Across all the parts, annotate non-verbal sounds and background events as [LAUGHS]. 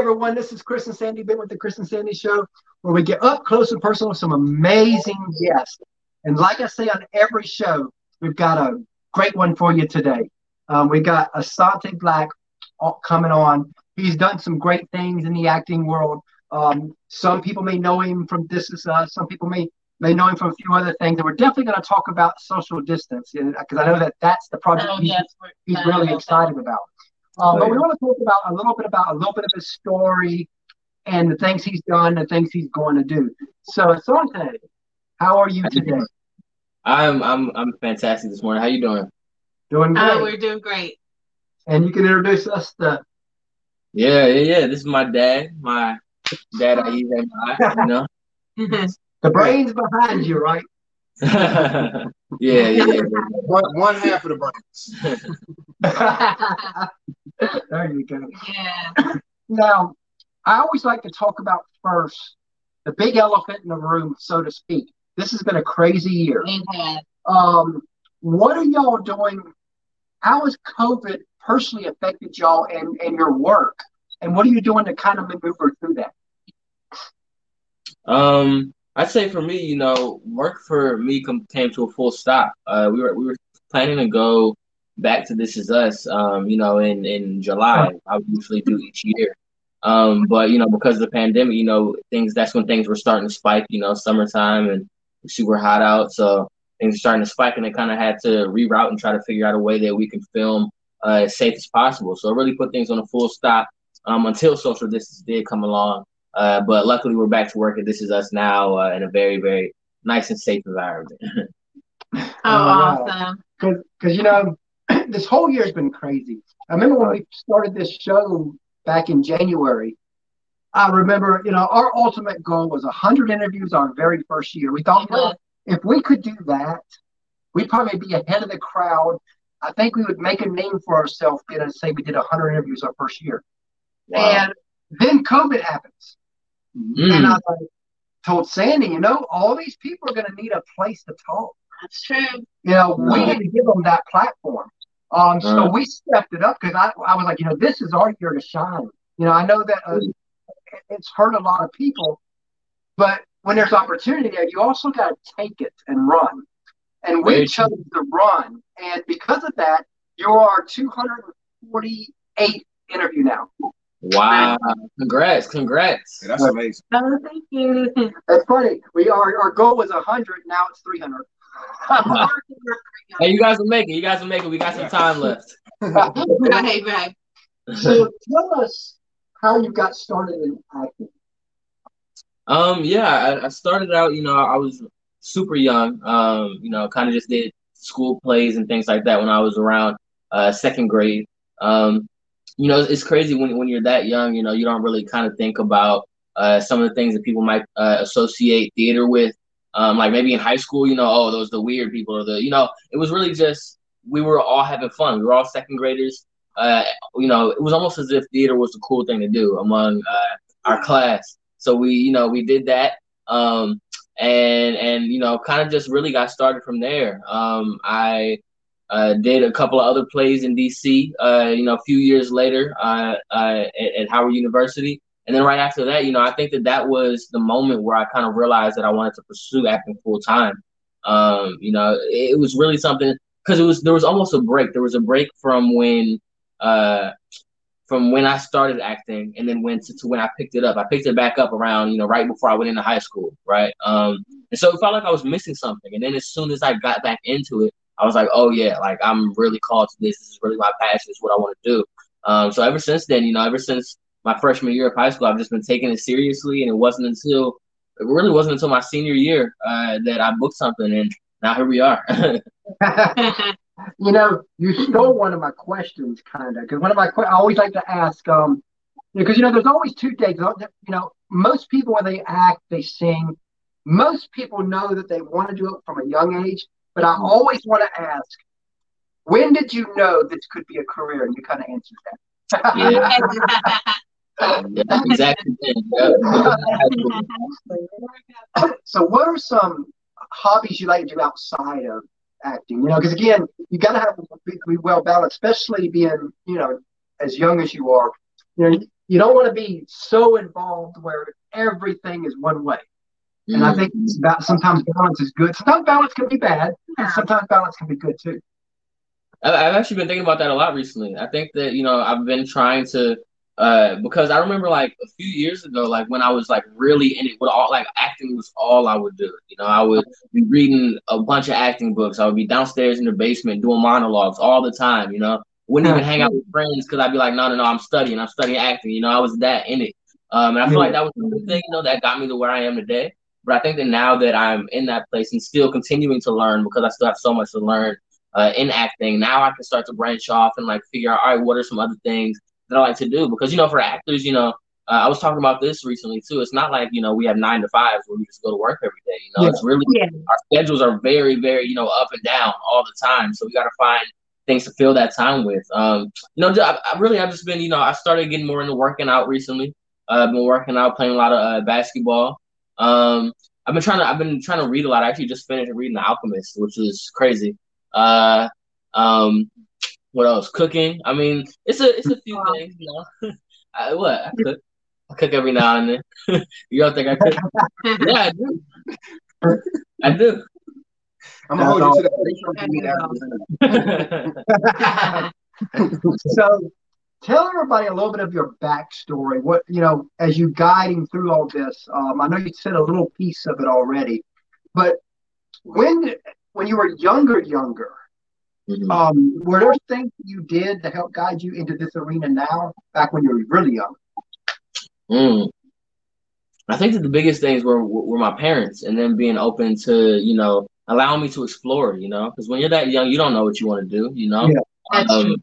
everyone, this is Chris and Sandy been with the Chris and Sandy Show, where we get up close and personal with some amazing guests. And like I say on every show, we've got a great one for you today. Um, we got Asante Blackk coming on. He's done some great things in the acting world. Um, some people may know him from This Is Us. Some people may may know him from a few other things. And we're definitely going to talk about social distance because I know that that's the project oh, he's, yes, he's really excited about. Um, but we want to talk about a little bit about a little bit of his story and the things he's done, the things he's going to do. So, Asante, how are you today? I'm I'm I'm fantastic this morning. How you doing? Doing uh, great. Uh, we're doing great. And you can introduce us to. Yeah, yeah, yeah. This is my dad. My dad, I use you know. [LAUGHS] the brains behind you, right? [LAUGHS] yeah, yeah, yeah. One, one half of the brains. [LAUGHS] there you go. Yeah. Now, I always like to talk about first the big elephant in the room, so to speak. This has been a crazy year. Um, what are y'all doing? How has COVID personally affected y'all and, and your work? And what are you doing to kind of maneuver through that? Um, I'd say for me, you know, work for me come, came to a full stop. Uh, we were we were planning to go back to This Is Us, um, you know, in in July. I usually do each year. Um, but you know, because of the pandemic, you know, things that's when things were starting to spike. You know, summertime and super hot out, so things are starting to spike, and they kind of had to reroute and try to figure out a way that we can film uh, as safe as possible. So it really put things on a full stop um, until social distance did come along. Uh, but luckily, we're back to work, and this is us now uh, in a very, very nice and safe environment. [LAUGHS] oh, awesome! Because you know, [CLEARS THROAT] this whole year has been crazy. I remember when we started this show back in January. I remember, you know, our ultimate goal was 100 interviews our very first year. We thought, well, if we could do that, we'd probably be ahead of the crowd. I think we would make a name for ourselves, being to say we did 100 interviews our first year. Wow. And then COVID happens. Mm. And I told Sandy, you know, all these people are going to need a place to talk. That's true. You know, we need to give them that platform. Um, so we stepped it up because I, I was like, you know, this is our year to shine. You know, I know that uh, it's hurt a lot of people, but when there's opportunity there, you also got to take it and run. And we chose to run. And because of that, you're 248 interview now. Wow! Congrats! Congrats! Hey, that's amazing. Oh, thank you. That's funny. We are our goal was hundred. Now it's three hundred. [LAUGHS] hey, you guys will make it. You guys will make it. We got some time left. [LAUGHS] right, right. So tell us how you got started in acting. Um, yeah, I, I started out. You know, I was super young. Um, you know, kind of just did school plays and things like that when I was around uh, second grade. Um, you know, it's crazy when when you're that young. You know, you don't really kind of think about uh, some of the things that people might uh, associate theater with. Um, like maybe in high school, you know, oh, those the weird people or the, you know, it was really just we were all having fun. We were all second graders. Uh, you know, it was almost as if theater was the cool thing to do among uh, our class. So we, you know, we did that. Um, and and you know, kind of just really got started from there. Um, I uh, did a couple of other plays in DC. Uh, you know, a few years later uh, uh, at, at, Howard University, and then right after that, you know, I think that that was the moment where I kind of realized that I wanted to pursue acting full time. Um, you know, it, it was really something because it was there was almost a break. There was a break from when uh, from when I started acting and then when to, to, when I picked it up. I picked it back up around, you know, right before I went into high school, right? Um, and so it felt like I was missing something. And then as soon as I got back into it, I was like, oh yeah, like I'm really called to this. This is really my passion. It's what I want to do. Um, so ever since then, you know, ever since my freshman year of high school, I've just been taking it seriously. And it wasn't until it really wasn't until my senior year uh, that I booked something, and now here we are. [LAUGHS] [LAUGHS] you know, you stole one of my questions, kind of, because one of my I always like to ask, um, because you know, there's always two things. You know, most people when they act, they sing. Most people know that they want to do it from a young age, but I always want to ask, when did you know this could be a career? And you kind of answered that. yeah, [LAUGHS] exactly. [LAUGHS] so, what are some hobbies you like to do outside of acting? You know, because again, you got to have be well balanced, especially being you know as young as you are. You know, you don't want to be so involved where everything is one way. And I think it's about sometimes balance is good. Sometimes balance can be bad, and sometimes balance can be good too. I- I've actually been thinking about that a lot recently. I think that you know I've been trying to uh because I remember like a few years ago, like when I was like really in it with all like acting was all I would do. You know, I would be reading a bunch of acting books. I would be downstairs in the basement doing monologues all the time. You know, wouldn't even hang out with friends because I'd be like, no, no, no, I'm studying. I'm studying acting. You know, I was that in it. Um, and I feel like that was the thing, you know, that got me to where I am today. But I think that now that I'm in that place and still continuing to learn because I still have so much to learn uh, in acting, now I can start to branch off and like figure out, all right, what are some other things that I like to do? Because you know, for actors, you know, uh, I was talking about this recently too. It's not like you know we have nine to fives where we just go to work every day. You know, Yeah. it's really Yeah. our schedules are very, very you know up and down all the time. So we got to find things to fill that time with. Um, you know, I, I really I've just been you know I started getting more into working out recently. Uh, I've been working out, playing a lot of uh, basketball. Um, I've been trying to I've been trying to read a lot. I actually just finished reading The Alchemist, which was crazy. Uh, um, what else? Cooking. I mean, it's a it's a few Wow. things, you know. [LAUGHS] I, what I cook. I cook every now and then. [LAUGHS] you don't think I cook? yeah, I do. I do. I'm gonna hold you to that. Make sure That's you meet awesome. after dinner. [LAUGHS] so tell everybody a little bit of your backstory what you know as you guiding through all this um, i know you said a little piece of it already but when when you were younger younger Mhm. um, were there things you did to help guide you into this arena now back when you were really young Mm. I think that the biggest things were were my parents, and then being open to you know allowing me to explore. You know, because when you're that young, you don't know what you want to do. You know. Yeah. Um,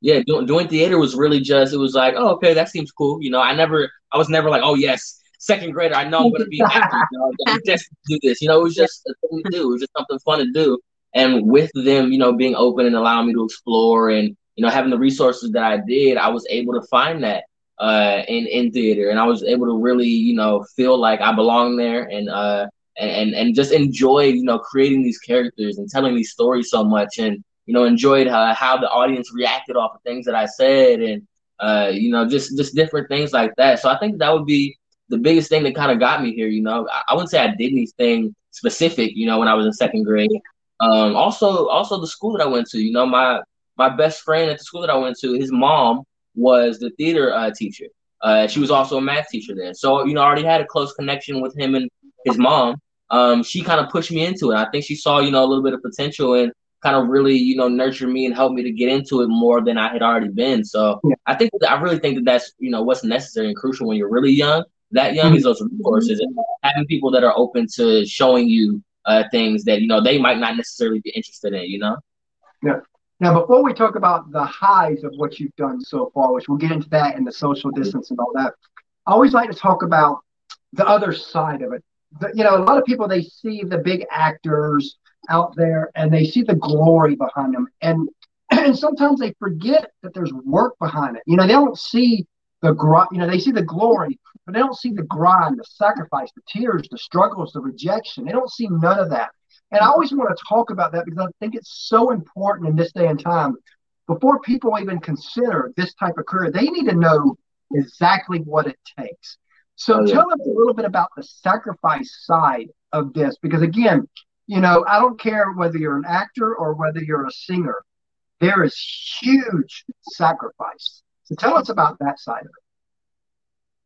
yeah, doing, doing theater was really just it was like, oh, okay, that seems cool. You know, I never, I was never like, oh yes, second grader, I know I'm gonna be [LAUGHS] an actor. You know, I'm just do this. You know, it was just a thing to do. It was just something fun to do. And with them, you know, being open and allowing me to explore and you know having the resources that I did, I was able to find that uh in in theater, and I was able to really you know feel like I belong there and uh and and just enjoy you know creating these characters and telling these stories so much and you know, enjoyed how, how the audience reacted off of things that I said and, uh, you know, just, just different things like that. So I think that would be the biggest thing that kind of got me here. You know, I, I wouldn't say I did anything specific, you know, when I was in second grade. Um, also, also the school that I went to, you know, my, my best friend at the school that I went to, his mom was the theater uh, teacher. Uh, she was also a math teacher there. So, you know, I already had a close connection with him and his mom. Um, she kind of pushed me into it. I think she saw, you know, a little bit of potential and kind of really, you know, nurture me and help me to get into it more than I had already been. So Yeah. I think I really think that that's, you know, what's necessary and crucial when you're really young. That young is those resources and having people that are open to showing you uh, things that, you know, they might not necessarily be interested in, you know? Yeah. Now before we talk about the highs of what you've done so far which we'll get into that and the social distance and all that i always like to talk about the other side of it the, you know a lot of people they see the big actors out there and they see the glory behind them. And [CLEARS THROAT] and sometimes they forget that there's work behind it. You know they don't see the gr- you know they see the glory but they don't see the grind the sacrifice the tears the struggles the rejection. They don't see none of that. And i always want to talk about that because i think it's so important in this day and time. Before people even consider this type of career they need to know exactly what it takes. So Oh, yeah. tell us a little bit about the sacrifice side of this because again you know i don't care whether you're an actor or whether you're a singer there is huge sacrifice so tell us about that side of it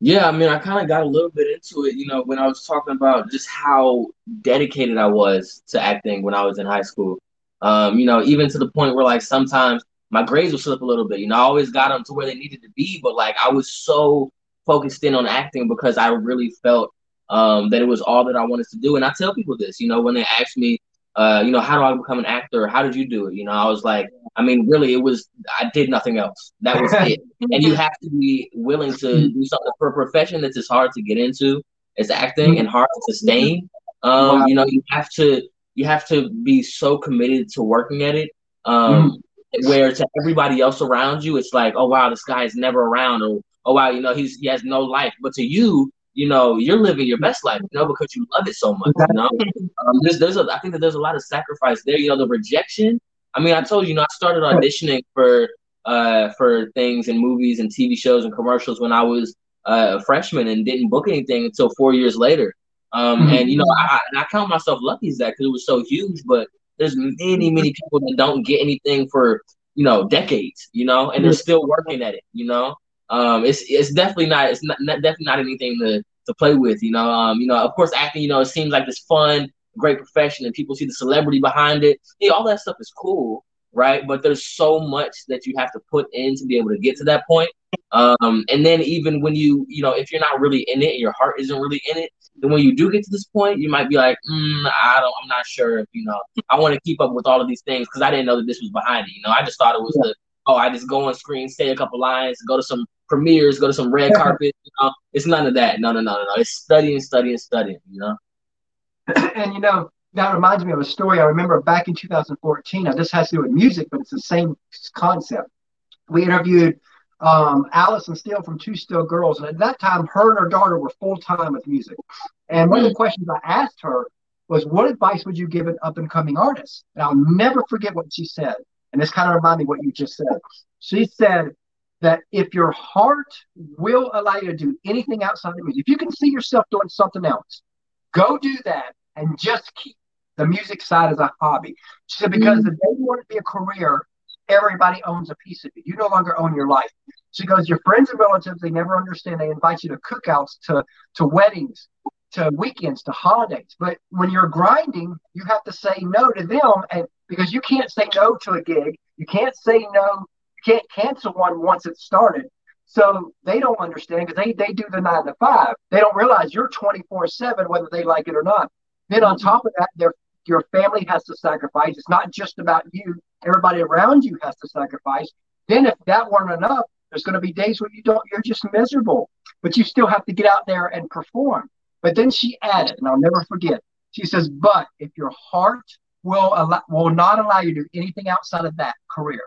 Yeah, I mean, I kind of got a little bit into it, you know, when I was talking about just how dedicated I was to acting when I was in high school. Um, you know, even to the point where like sometimes my grades would slip a little bit. You know, I always got them to where they needed to be, but like I was so focused in on acting because I really felt um, that it was all that I wanted to do. And I tell people this, you know, when they ask me, uh, you know, how do I become an actor? How did you do it? You know, I was like, I mean, really, it was I did nothing else. That was it [LAUGHS] and you have to be willing to do something for a profession that's as hard to get into as acting and hard to sustain. Um, Wow. you know, you have to you have to be so committed to working at it. Um, where to everybody else around you, it's like, oh wow, this guy is never around, or oh wow, you know, he's he has no life. But to you, you know, you're living your best life, you know, because you love it so much. You know, um, there's there's a, I think that there's a lot of sacrifice there. You know, the rejection. I mean, I told you, you know, I started auditioning for uh, for things and movies and TV shows and commercials when I was uh, a freshman and didn't book anything until four years later. Um, mm-hmm. And you know, I, I count myself lucky as that because it was so huge. But there's many, many people that don't get anything for you know decades, you know, and they're still working at it. You know, um, it's it's definitely not it's not, not definitely not anything to to play with. You know, um, you know, of course, acting. You know, it seems like this fun, great profession, and people see the celebrity behind it. Yeah, all that stuff is cool right? But there's so much that you have to put in to be able to get to that point. Um, and then even when you, you know, if you're not really in it, your heart isn't really in it, then when you do get to this point, you might be like, mm, I don't, I'm not sure if, you know, I want to keep up with all of these things because I didn't know that this was behind it. You know, I just thought it was yeah. the, oh, I just go on screen, say a couple lines, go to some premieres, go to some red [LAUGHS] carpet. You know, it's none of that. No, no, no, no, no. It's studying, studying, studying. You know. [CLEARS THROAT] And you know, that reminds me of a story I remember back in 2014. Now, this has to do with music, but it's the same concept. We interviewed um, Alison Steele from Two Still Girls, and at that time, her and her daughter were full time with music. And one of the questions I asked her was, "What advice would you give an up and coming artist?" And I'll never forget what she said. And this kind of reminded me what you just said. She said that if your heart will allow you to do anything outside of music, if you can see yourself doing something else, go do that and just keep the music side as a hobby. She said, because mm-hmm. if they want to be a career, everybody owns a piece of it. You no longer own your life. She goes, your friends and relatives, they never understand. They invite you to cookouts, to, to weddings, to weekends, to holidays. But when you're grinding, you have to say no to them. And because you can't say no to a gig, you can't say no, you can't cancel one once it's started. So they don't understand because they, they do the nine to five. They don't realize you're 24 7, whether they like it or not. Then on top of that, your family has to sacrifice. It's not just about you. Everybody around you has to sacrifice. Then if that weren't enough, there's going to be days where you don't, you're just miserable, but you still have to get out there and perform. But then she added, and I'll never forget, she says, but if your heart will will not allow you to do anything outside of that career,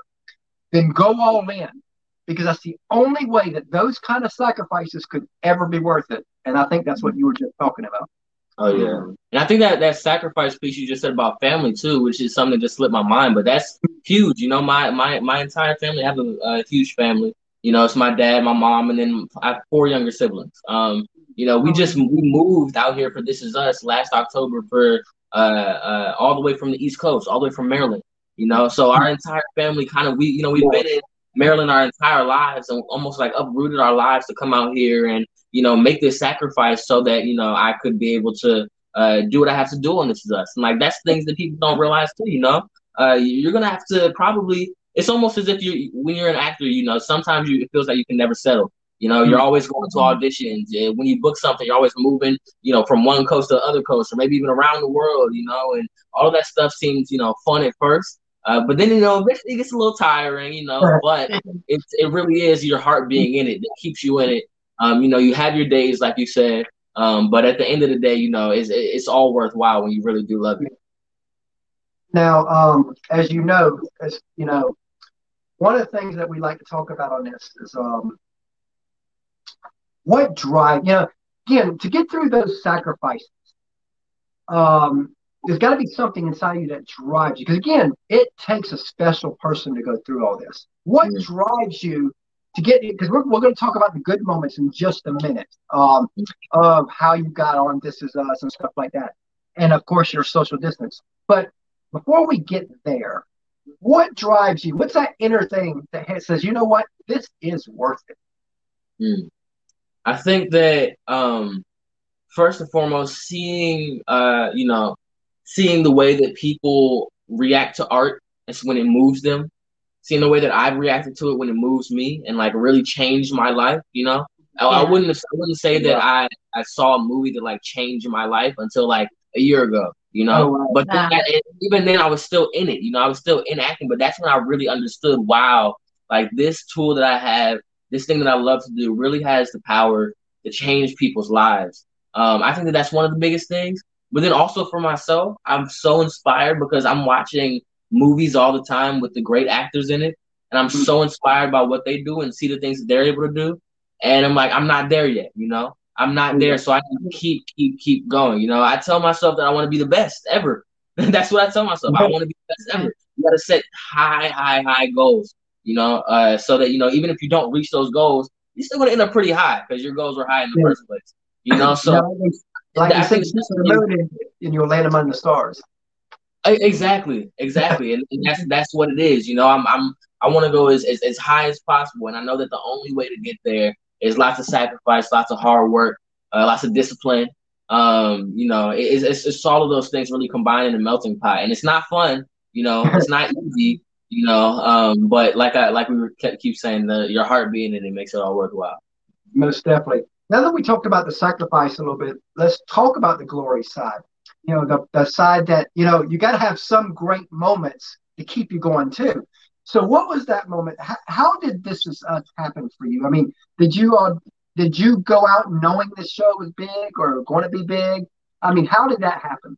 then go all in because that's the only way that those kind of sacrifices could ever be worth it. And I think that's what you were just talking about. Oh yeah, and I think that that sacrifice piece you just said about family too, which is something that just slipped my mind, but that's huge. You know, my my my entire family I have a, a, huge family. You know, it's my dad, my mom, and then I have four younger siblings. Um, you know, we just we moved out here for This Is Us last October for uh, uh all the way from the East Coast, all the way from Maryland. You know, so our entire family kind of we you know we've been in Maryland our entire lives and almost like uprooted our lives to come out here and you know, make this sacrifice so that, you know, I could be able to uh, do what I have to do on This Is Us. And like, that's things that people don't realize too, you know? Uh, you're going to have to probably, it's almost as if you, when you're an actor, you know, sometimes you, it feels like you can never settle. You know, you're mm-hmm. always going to auditions. And when you book something, you're always moving, you know, from one coast to the other coast, or maybe even around the world, you know, and all of that stuff seems, you know, fun at first. Uh, but then, you know, eventually it gets a little tiring, you know, but it, it really is your heart being in it that keeps you in it um, you know, you have your days, like you said, um, but at the end of the day, you know, it's it's all worthwhile when you really do love it. Now, um, as you know, as you know, one of the things that we like to talk about on this is um, what drive. You know, again, to get through those sacrifices, um, there's got to be something inside you that drives you. Because again, it takes a special person to go through all this. What mm-hmm. drives you to get because we're, we're going to talk about the good moments in just a minute um, of how you got on This Is Us and stuff like that. And of course, your social distance. But before we get there, what drives you? What's that inner thing that says, you know what, this is worth it? Hmm. I think that um, first and foremost, seeing, uh, you know, seeing the way that people react to art is when it moves them seeing the way that I've reacted to it when it moves me and like really changed my life, you know. Yeah. I, I, wouldn't I wouldn't say that I I saw a movie that like changed my life until like a year ago, you know. Oh, wow. But even then, I was still in it, you know. I was still in acting, but that's when I really understood. Wow, like this tool that I have, this thing that I love to do, really has the power to change people's lives. Um, I think that that's one of the biggest things. But then also for myself, I'm so inspired because I'm watching movies all the time with the great actors in it. And I'm so mm-hmm. inspired by what they do and see the things that they're able to do. And I'm like, I'm not there yet, you know? I'm not there. So I keep, keep, keep going. You know, I tell myself that I want to be the best ever. [LAUGHS] That's what I tell myself. I want to be the best ever. You gotta set high, high, high goals. You know, uh, so that you know even if you don't reach those goals, you're still gonna end up pretty high because your goals were high in the Yeah. first place. You know, so [LAUGHS] like I think said, shoot for the moon and, and you'll land among the stars. Exactly, exactly, and, and that's that's what it is. You know, I'm I'm I want to go as, as as high as possible, and I know that the only way to get there is lots of sacrifice, lots of hard work, uh, lots of discipline. Um, you know, it, it's it's all of those things really combined in a melting pot, and it's not fun. You know, it's not easy. You know, um, but like I like we were kept, keep saying, the your heart being in it makes it all worthwhile. Most definitely. Now that we talked about the sacrifice a little bit, let's talk about the glory side. You know, the, the side that, you know, you got to have some great moments to keep you going too. So what was that moment? How, how did this is, happen for you? I mean, did you uh, did you go out knowing this show was big or going to be big? I mean, how did that happen?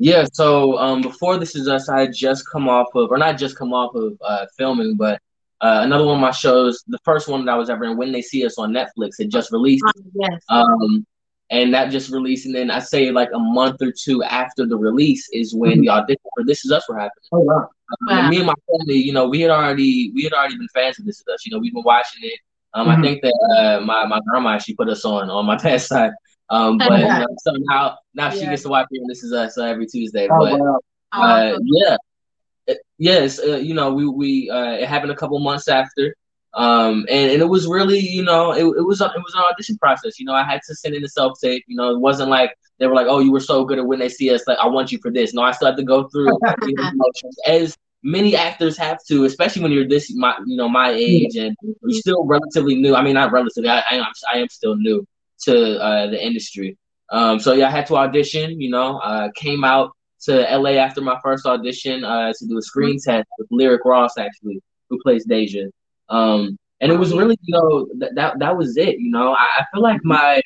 Yeah, so um, before This Is Us, I had just come off of, or not just come off of uh, filming, but uh, another one of my shows, the first one that I was ever in, When They See Us on Netflix, had just released. Oh, yes. Um, and that just released, and then I say like a month or two after the release is when the audition for This Is Us were happening. Oh wow. Um, Wow. me and my family, you know, we had already we had already been fans of This Is Us. You know, we've been watching it. Um, I Mhm. think that uh, my my grandma actually put us on on my [LAUGHS] dad's side. Um, but you know, so now now she Yeah. gets to watch it. And This Is Us uh, every Tuesday. Oh but wow. uh, Awesome. yeah, It- yes, uh, you know, we we uh, it happened a couple months after, um, and, and it was really, you know, it, it was a, it was an audition process. You know, I had to send in a self tape. You know, it wasn't like they were like, oh, you were so good at when they see us, like I want you for this. No, I still have to go through [LAUGHS] you know, emotions as many actors have to, especially when you're this, my, you know, my age and you're still relatively new. I mean, not relatively. I, I am I am still new to uh, the industry. Um, so yeah, I had to audition. You know, uh, came out to LA after my first audition uh, to do a screen test with Lyric Ross, actually, who plays Deja. Um, and it was really, you know, that that, that was it. You know, I, I feel like my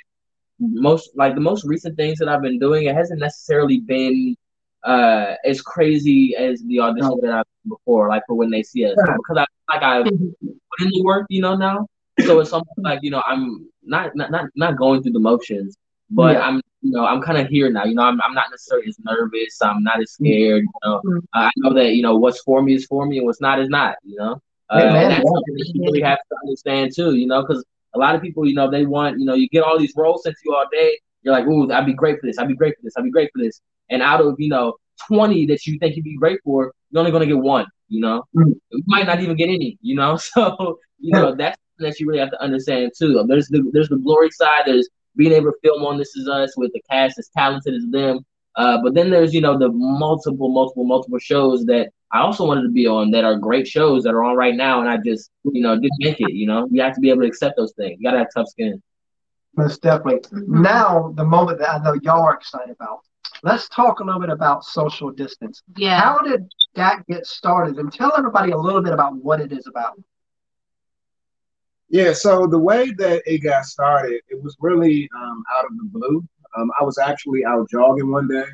most like the most recent things that I've been doing, it hasn't necessarily been uh as crazy as the audition that I've done before, like for when they see us, Yeah. because I like I've put in the work, you know, now. So it's almost like you know I'm not not not, not going through the motions, but Yeah. I'm you know I'm kind of here now. You know, I'm I'm not necessarily as nervous. I'm not as scared. You know, Mhm. I know that you know what's for me is for me, and what's not is not. You know, uh, Yeah, man, and that's yeah. something that you really have to understand too. You know, because a lot of people, you know, they want you know you get all these roles sent to you all day. You're like, ooh, I'd be great for this. I'd be great for this. I'd be great for this. And out of you know 20 that you think you'd be great for, you're only gonna get one. You know, Mm. you might not even get any. You know, [LAUGHS] so you know that's that you really have to understand too. There's the there's the glory side. There's being able to film on This Is Us with the cast as talented as them. Uh, but then there's you know the multiple multiple multiple shows that I also wanted to be on that are great shows that are on right now, and I just you know didn't make it. You know, you have to be able to accept those things. You gotta have tough skin. Most definitely. Mhm. Now, the moment that I know y'all are excited about. Let's talk a little bit about social distance. Yeah. How did that get started? And tell everybody a little bit about what it is about. Yeah, so the way that it got started, it was really um, out of the blue. Um, I was actually out jogging one day,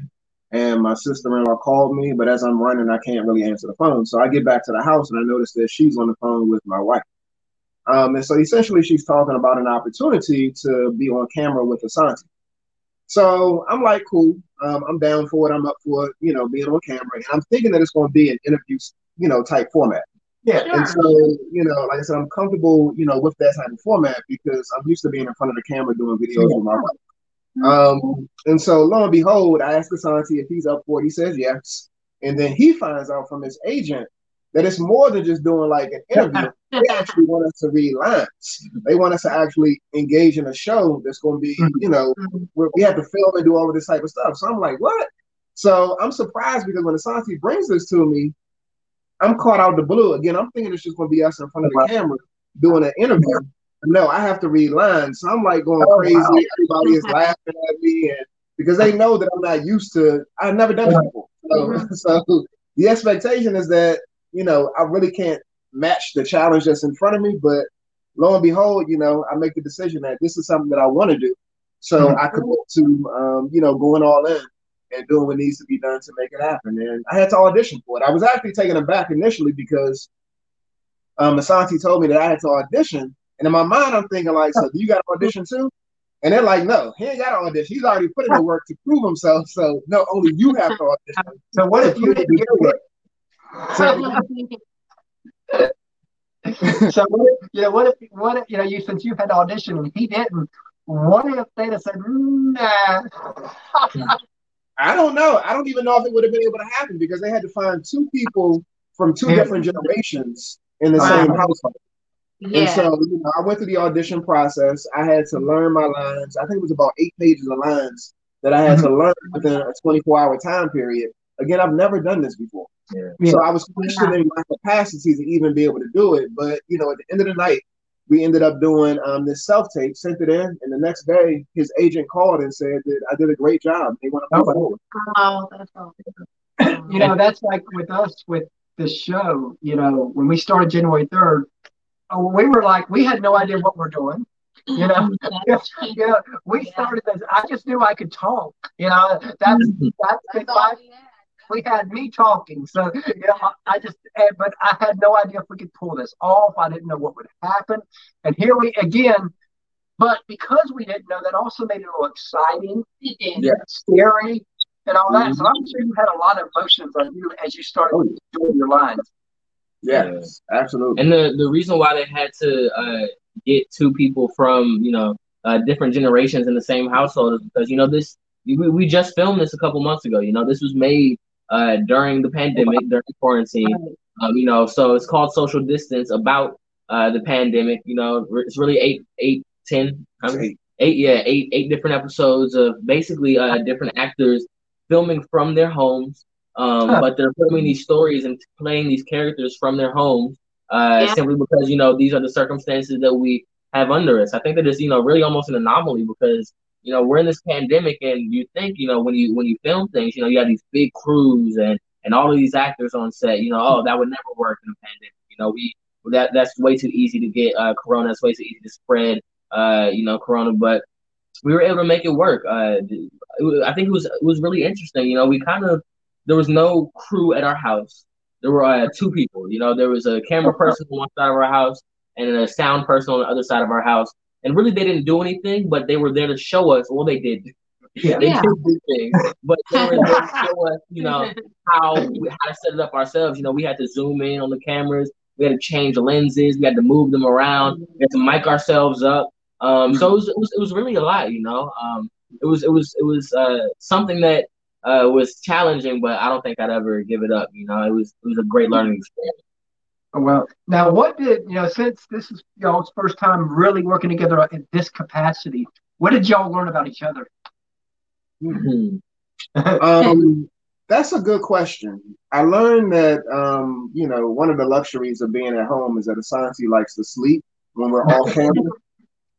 and my sister-in-law called me. But as I'm running, I can't really answer the phone. So I get back to the house, and I notice that she's on the phone with my wife. Um, and so essentially, she's talking about an opportunity to be on camera with Asante. So I'm like, cool. Um, I'm down for it. I'm up for you know, being on camera. And I'm thinking that it's going to be an interview, you know, type format. Yeah. And so, you know, like I said, I'm comfortable, you know, with that type of format because I'm used to being in front of the camera doing videos with my wife. Mm-hmm. Um, and so lo and behold, I asked Asante if he's up for it. He says yes. And then he finds out from his agent that it's more than just doing like an interview. [LAUGHS] they actually want us to read lines. They want us to actually engage in a show that's going to be, mm-hmm. you know, mm-hmm. where we have to film and do all of this type of stuff. So I'm like, what? So I'm surprised because when Asante brings this to me, I'm caught out the blue. Again, I'm thinking it's just going to be us in front of the camera doing an interview. No, I have to read lines. So I'm like going Oh, crazy. wow. Everybody is laughing at me, and because they know that I'm not used to. I've never done it before. So, [LAUGHS] so the expectation is that you know I really can't match the challenge that's in front of me. But lo and behold, you know, I make the decision that this is something that I want to do. So Mhm. I commit to um, you know going all in and doing what needs to be done to make it happen. And I had to audition for it. I was actually taken aback initially because um, Asante told me that I had to audition. And in my mind, I'm thinking like, so do you got to audition too? And they're like, no, he ain't got to audition. He's already put in the work to prove himself. So no, only you have to audition. So what if you didn't get it? So [LAUGHS] so what if, you know what if what if you know you since you had to audition and he didn't what if they'd have said nah I don't know. I don't even know if it would have been able to happen because they had to find two people from two Yeah. different generations in the Wow. same household. Yeah. And so you know, I went through the audition process. I had to learn my lines. I think it was about eight pages of lines that I had to mm-hmm. learn within a 24 hour time period. Again, I've never done this before. Yeah. So I was questioning my capacity to even be able to do it. But you know, at the end of the night, we ended up doing um, this self tape, sent it in, and the next day his agent called and said that I did a great job. They want to move Oh. forward. Oh, that's all. you know that's like with us with the show you know when we started january 3rd uh, we were like we had no idea what we're doing you know [LAUGHS] yeah we started this i just knew i could talk you know that's that's That's my all [LAUGHS] we had. me talking. So, you know, I, I just, eh, but I had no idea if we could pull this off. I didn't know what would happen. And here we again, but because we didn't know, that also made it a little exciting, It did. Yeah. scary, and all that. So I'm sure you had a lot of emotions on you as you started Oh, doing your lines. Yes, absolutely. And the the reason why they had to uh, get two people from you know uh, different generations in the same household is because you know this we, we just filmed this a couple months ago. You know this was made uh, during the pandemic, during quarantine. Um, you know, so it's called social distance about uh, the pandemic. You know, it's really eight, eight, ten, how many? eight, yeah, eight, eight different episodes of basically uh, different actors filming from their homes. Um, Huh. but they're filming these stories and playing these characters from their homes, uh, Yeah. simply because you know these are the circumstances that we have under us. I think that it's you know really almost an anomaly because you know we're in this pandemic and you think you know when you when you film things you know you have these big crews and and all of these actors on set you know oh that would never work in a pandemic. You know we that that's way too easy to get uh, corona it's way too easy to spread uh, you know corona but we were able to make it work. Uh, I think it was it was really interesting. You know we kind of there was no crew at our house. There were uh, two people you know there was a camera person on one side of our house and a sound person on the other side of our house and really they didn't do anything but they were there to show us well they did Yeah. they Yeah. did do things but they were there to [LAUGHS] show us you know how we, how to set it up ourselves. You know, we had to zoom in on the cameras. We had to change lenses. We had to move them around. We had to mic ourselves up. Um, so it was, it was it was really a lot. You know, um, it was it was it was uh, something that uh, was challenging, but I don't think I'd ever give it up. You know, it was it was a great learning experience. Well, now what did, you know, since this is y'all's first time really working together in this capacity, what did y'all learn about each other? Hmm. [LAUGHS] Um, that's a good question. I learned that um, you know, one of the luxuries of being at home is that Asante likes to sleep when we're off [LAUGHS] camera.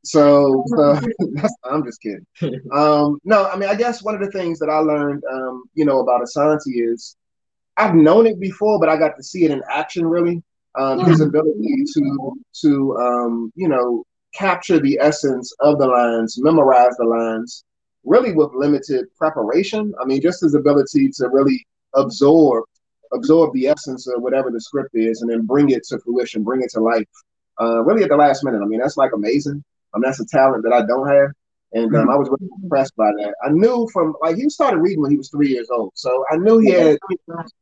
So, [LAUGHS] I'm just kidding. Um, no, I mean, I guess one of the things that I learned, um, you know, about Asante is I've known it before, but I got to see it in action. Really, um, his ability to to um, you know capture the essence of the lines, memorize the lines, really with limited preparation. I mean, just his ability to really absorb absorb the essence of whatever the script is, and then bring it to fruition, bring it to life. Uh, really at the last minute. I mean, that's like amazing. I mean, that's a talent that I don't have, and um, I was really impressed by that. I knew from like he started reading when he was three years old, so I knew he had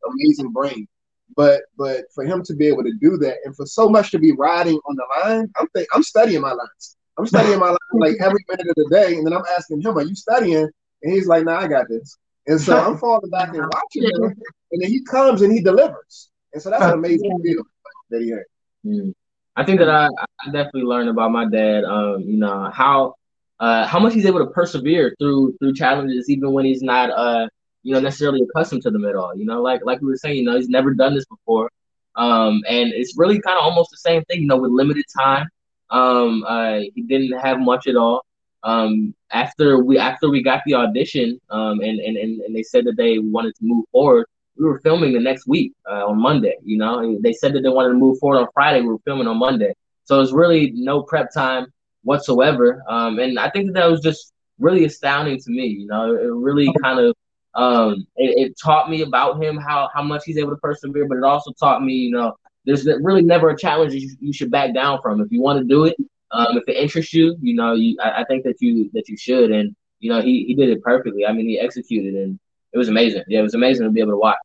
amazing brain. But but for him to be able to do that, and for so much to be riding on the line, I'm think I'm studying my lines. I'm studying my line like [LAUGHS] every minute of the day, and then I'm asking him, "Are you studying?" And he's like, "Nah, I got this." And so I'm falling back and watching him, [LAUGHS] and then he comes and he delivers, and so that's an amazing feeling that he had. Mm. I think that I, I definitely learned about my dad. Um, you know how uh, how much he's able to persevere through through challenges, even when he's not uh, you know necessarily accustomed to them at all. You know, like like we were saying, you know, he's never done this before, um, and it's really kind of almost the same thing. You know, with limited time, um, uh, he didn't have much at all. Um, after we after we got the audition, um, and, and and and they said that they wanted to move forward we were filming the next week uh, on Monday. You know, they said that they wanted to move forward on Friday. We were filming on Monday, so it was really no prep time whatsoever. Um, and I think that that was just really astounding to me. You know, it really kind of um, it, it taught me about him how how much he's able to persevere, but it also taught me, you know, there's really never a challenge you, you should back down from. If you want to do it, um, if it interests you, you know, you I, I think that you that you should. And you know, he he did it perfectly. I mean, he executed and it was amazing. Yeah, it was amazing to be able to watch.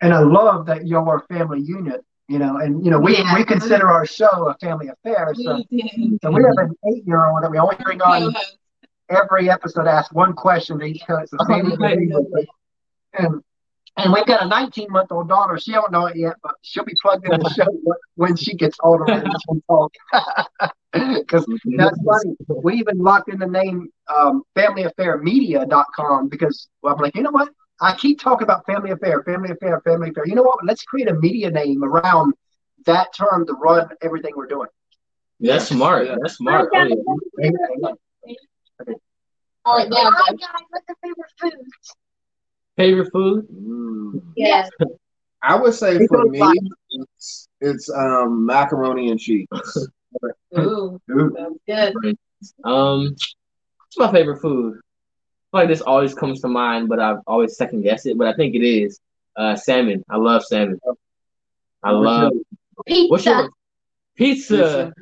And I love that y'all are a family unit You know, and you know, we, Yeah. we consider our show a family affair. So, We so we have an eight year old that we only bring on Co-host. Every episode ask one question to each host. So Sandy can be. And and we've got a 19 month old daughter. She don't know it yet, but she'll be plugged in the show [LAUGHS] when she gets older and she can talk. [LAUGHS] Because that's funny. We even locked in the name um, familyaffairmedia.com because well, I'm like, you know what? I keep talking about family affair, family affair, family affair. You know what? Let's create a media name around that term to run everything we're doing. That's smart. That's smart. Oh, yeah. All right, now, Hi go. guys, what's the favorite food? Favorite food? Mm. Yes. [LAUGHS] I would say It for me, it's, it's um macaroni and cheese. Ooh, [LAUGHS] Ooh. that's good. Um, what's my favorite food? I feel like this always comes to mind, but I've always second guessed it. But I think it is uh, salmon. I love salmon. I love. What's Pizza. [LAUGHS] pizza?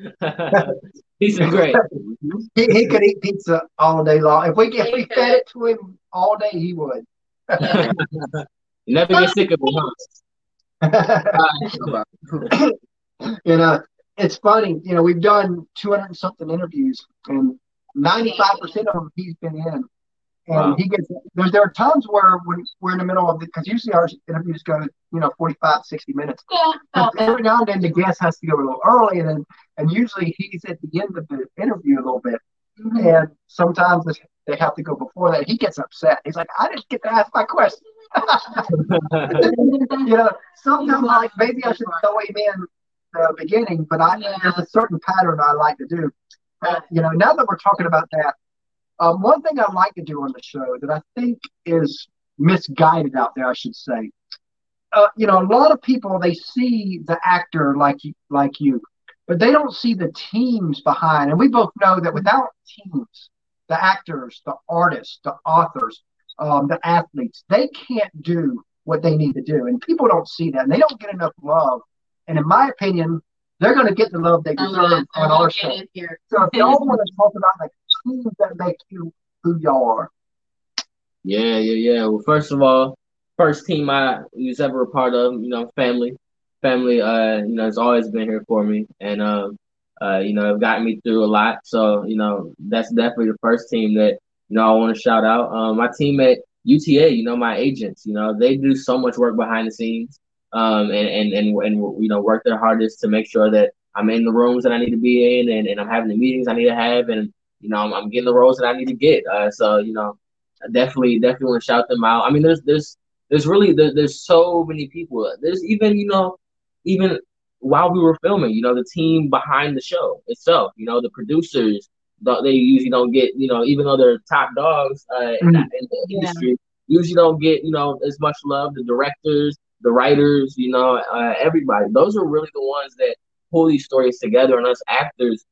Pizza's great. [LAUGHS] He, he could eat pizza all day long. If we if we fed it to him all day, he would. You [LAUGHS] never get sick of it, huh? [LAUGHS] you know, it's funny. You know, we've done 200 something interviews, and 95 percent of them he's been in. And Wow. he gets there's there are times where when we're in the middle of the because usually our interviews go you know 45 60 minutes Yeah. but every now and then the guest has to go a little early and then and usually he's at the end of the interview a little bit Mhm. and sometimes they have to go before that he gets upset he's like i didn't get to ask my question [LAUGHS] you know, sometimes like maybe I should throw him in the beginning, but I Yeah. there's a certain pattern I like to do. Uh, you know, now that we're talking about that, um, one thing I like to do on the show that I think is misguided out there, I should say. Uh, you know, a lot of people they see the actor like you, like you, but they don't see the teams behind. And we both know that without teams, the actors, the artists, the authors, um, the athletes, they can't do what they need to do. And people don't see that. And they don't get enough love. And in my opinion, they're going to get the love they deserve on our show. So if y'all want to talk about like teams that make you who y'all are, Yeah, yeah, yeah. Well, first of all, first team I was ever a part of, you know, family, family, uh, you know, has always been here for me, and um, uh, you know, have gotten me through a lot. So, you know, that's definitely the first team that you know I want to shout out. Um, my team at UTA, you know, my agents, you know, they do so much work behind the scenes, um, and and and and you know, work their hardest to make sure that I'm in the rooms that I need to be in, and, and I'm having the meetings I need to have, and you know, I'm, I'm getting the roles that I need to get. Uh, so, you know. I definitely definitely want to shout them out. I mean, there's there's there's really there, there's so many people. There's even you know even while we were filming, you know, the team behind the show itself, you know, the producers. don't- They usually don't get you know even though they're top dogs uh, in, Mhm. in the Yeah. industry, usually don't get you know as much love. The directors, the writers, you know, uh, everybody. Those are really the ones that pull these stories together, and us actors,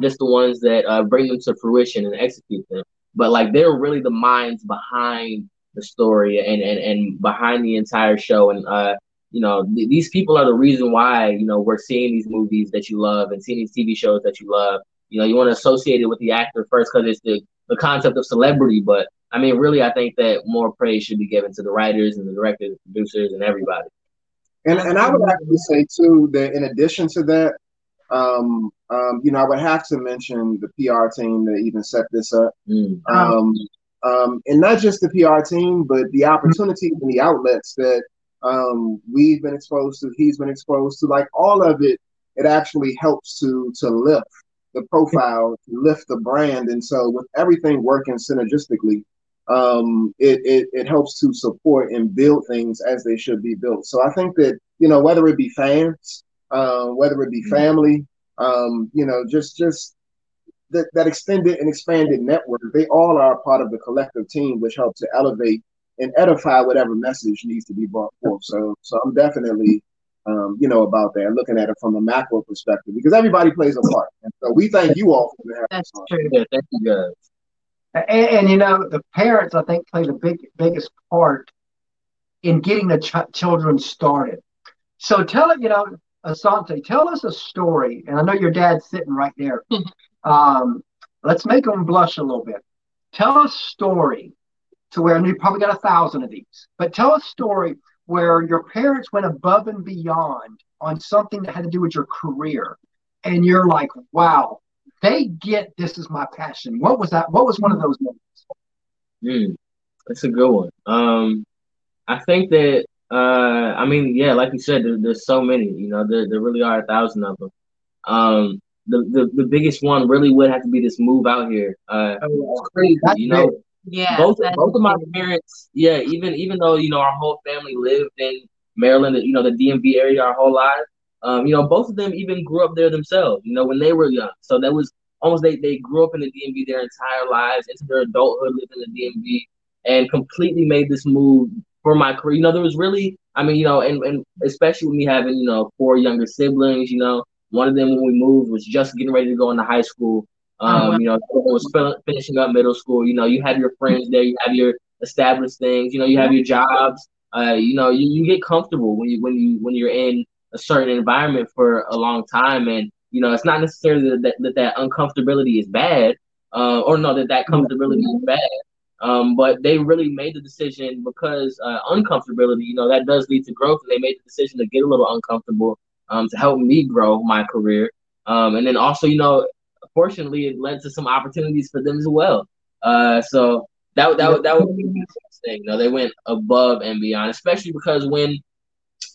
just the ones that uh, bring them to fruition and execute them. But like they're really the minds behind the story and and, and behind the entire show. And uh you know th- these people are the reason why you know we're seeing these movies that you love and seeing these tv shows that you love. You know you want to associate it with the actor first because it's the the concept of celebrity. But i mean really i think that more praise should be given to the writers and the directors producers and everybody. And and I would actually say too that in addition to that, um, um, you know, I would have to mention the PR team that even set this up. Mm. Um, um, and not just the PR team, but the opportunities and the outlets that um, we've been exposed to, he's been exposed to, like all of it, it actually helps to to lift the profile, to lift the brand. And so with everything working synergistically, um, it, it, it helps to support and build things as they should be built. So I think that, you know, whether it be fans, uh, whether it be family, um, you know, just just that, that extended and expanded network, they all are part of the collective team, which help to elevate and edify whatever message needs to be brought forth. So, so I'm definitely, um, you know, about that, looking at it from a macro perspective, because everybody plays a part. And so we thank you all for having That's us true. yeah thank you guys and, and you know the parents I think play the big biggest part in getting the ch- children started. So tell it, you know, Asante, tell us a story, and I know your dad's sitting right there. [LAUGHS] um, let's make them blush a little bit. Tell a story to where and you probably got a thousand of these, but tell a story where your parents went above and beyond on something that had to do with your career, and you're like, wow, they get this is my passion. What was that? What was one of those moments? Mm, that's a good one. Um, I think that uh, I mean, yeah, like you said, there, there's so many. You know, there, there really are a thousand of them. Um, the, the the biggest one really would have to be this move out here. Uh, oh, it's crazy, you know. Yeah, both both of my parents, yeah, even even though you know our whole family lived in Maryland, you know, the DMV area our whole life. Um, you know, both of them even grew up there themselves. You know, when they were young, so that was almost they they grew up in the DMV their entire lives into their adulthood, lived in the DMV, and completely made this move for my career. You know, there was really, I mean, you know, and and especially with me having you know four younger siblings. You know, one of them when we moved was just getting ready to go into high school. Oh, um, you know, was finishing up middle school. You know, you have your friends there, you have your established things. You know, you have your jobs. Uh, you know, you, you get comfortable when you when you when you're in a certain environment for a long time, and you know, it's not necessarily that that, that, that uncomfortability is bad, uh, or no, that that comfortability is bad. Um, but they really made the decision because uh, uncomfortability, you know, that does lead to growth, and they made the decision to get a little uncomfortable um, to help me grow my career. Um, and then also, you know, fortunately, it led to some opportunities for them as well. Uh, so that that that would be thing. You know, they went above and beyond, especially because when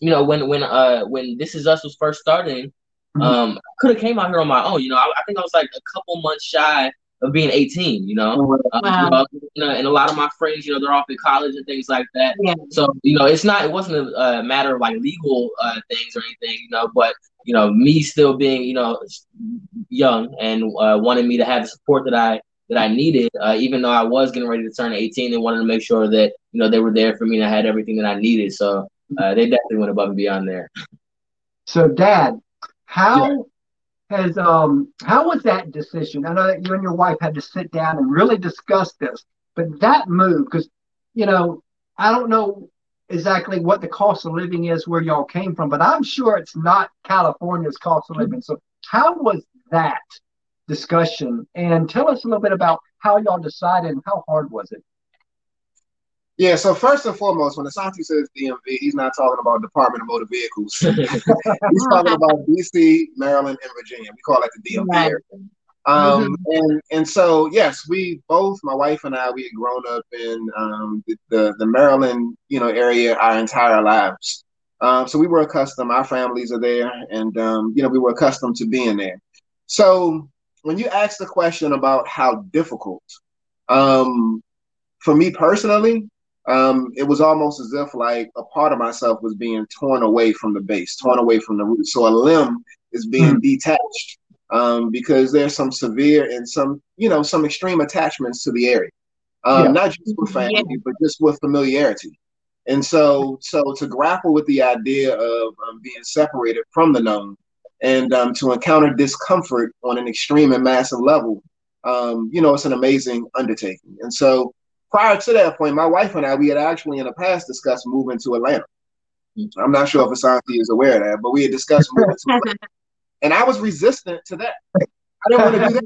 you know when when uh when This Is Us was first starting, mm-hmm. um, could have came out here on my own. You know, I, I think I was like a couple months shy of being 18, you know? Oh, wow. Uh, you know, and a lot of my friends, you know, they're off at college and things like that. Yeah. So, you know, it's not, it wasn't a, a matter of like legal uh, things or anything, you know, but, you know, me still being, you know, young and uh, wanting me to have the support that I, that I needed, uh, even though I was getting ready to turn 18, they wanted to make sure that, you know, they were there for me and I had everything that I needed. So uh, they definitely went above and beyond there. So, Dad, how yeah has um how was that decision? I know that you and your wife had to sit down and really discuss this, but that move, because you know, I don't know exactly what the cost of living is where y'all came from, but I'm sure it's not California's cost of living. So how was that discussion? And tell us a little bit about how y'all decided and how hard was it? Yeah, so first and foremost, when Asante says DMV, he's not talking about Department of Motor Vehicles. [LAUGHS] he's talking about DC, Maryland, and Virginia. We call it the DMV right. area. Um, mm-hmm. and and so yes, we both, my wife and I, we had grown up in um, the, the, the Maryland, you know, area our entire lives. Um, so we were accustomed. Our families are there, and um, you know, we were accustomed to being there. So when you ask the question about how difficult, um, for me personally, um, it was almost as if like a part of myself was being torn away from the base, torn away from the root. So a limb is being mm. detached um, because there's some severe and some, you know, some extreme attachments to the area, um, yeah. not just with family, yeah. but just with familiarity. And so, so to grapple with the idea of um, being separated from the known and um, to encounter discomfort on an extreme and massive level, um, you know, it's an amazing undertaking. And so, prior to that point, my wife and I, we had actually in the past discussed moving to Atlanta. I'm not sure if Asante is aware of that, but we had discussed moving to Atlanta. [LAUGHS] And I was resistant to that. I didn't want to do that.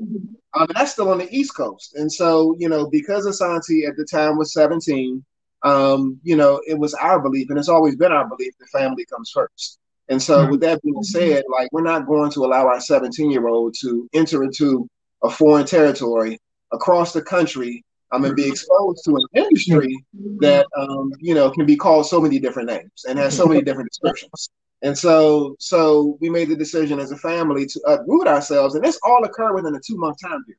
Um, and that's still on the East Coast. And so, you know, because Asante at the time was 17, um, you know, it was our belief, and it's always been our belief that family comes first. And so, with that being said, like we're not going to allow our 17 year old to enter into a foreign territory across the country I'm gonna be exposed to an industry that um, you know can be called so many different names and has so many [LAUGHS] different descriptions. And so, so we made the decision as a family to uproot ourselves, and this all occurred within a two month time period.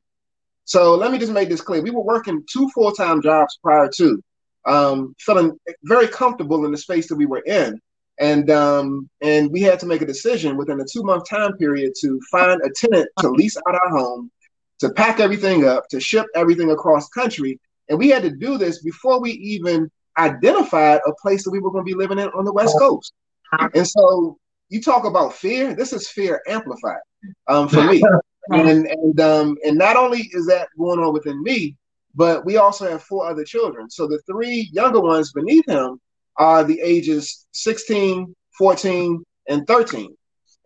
So let me just make this clear: we were working two full time jobs prior to, um, feeling very comfortable in the space that we were in, and um, and we had to make a decision within a two month time period to find a tenant to lease out our home to pack everything up, to ship everything across country. And we had to do this before we even identified a place that we were going to be living in on the West Coast. And so you talk about fear, this is fear amplified um, for me. [LAUGHS] and and um, and not only is that going on within me, but we also have four other children. So the three younger ones beneath him are the ages 16, 14, and 13.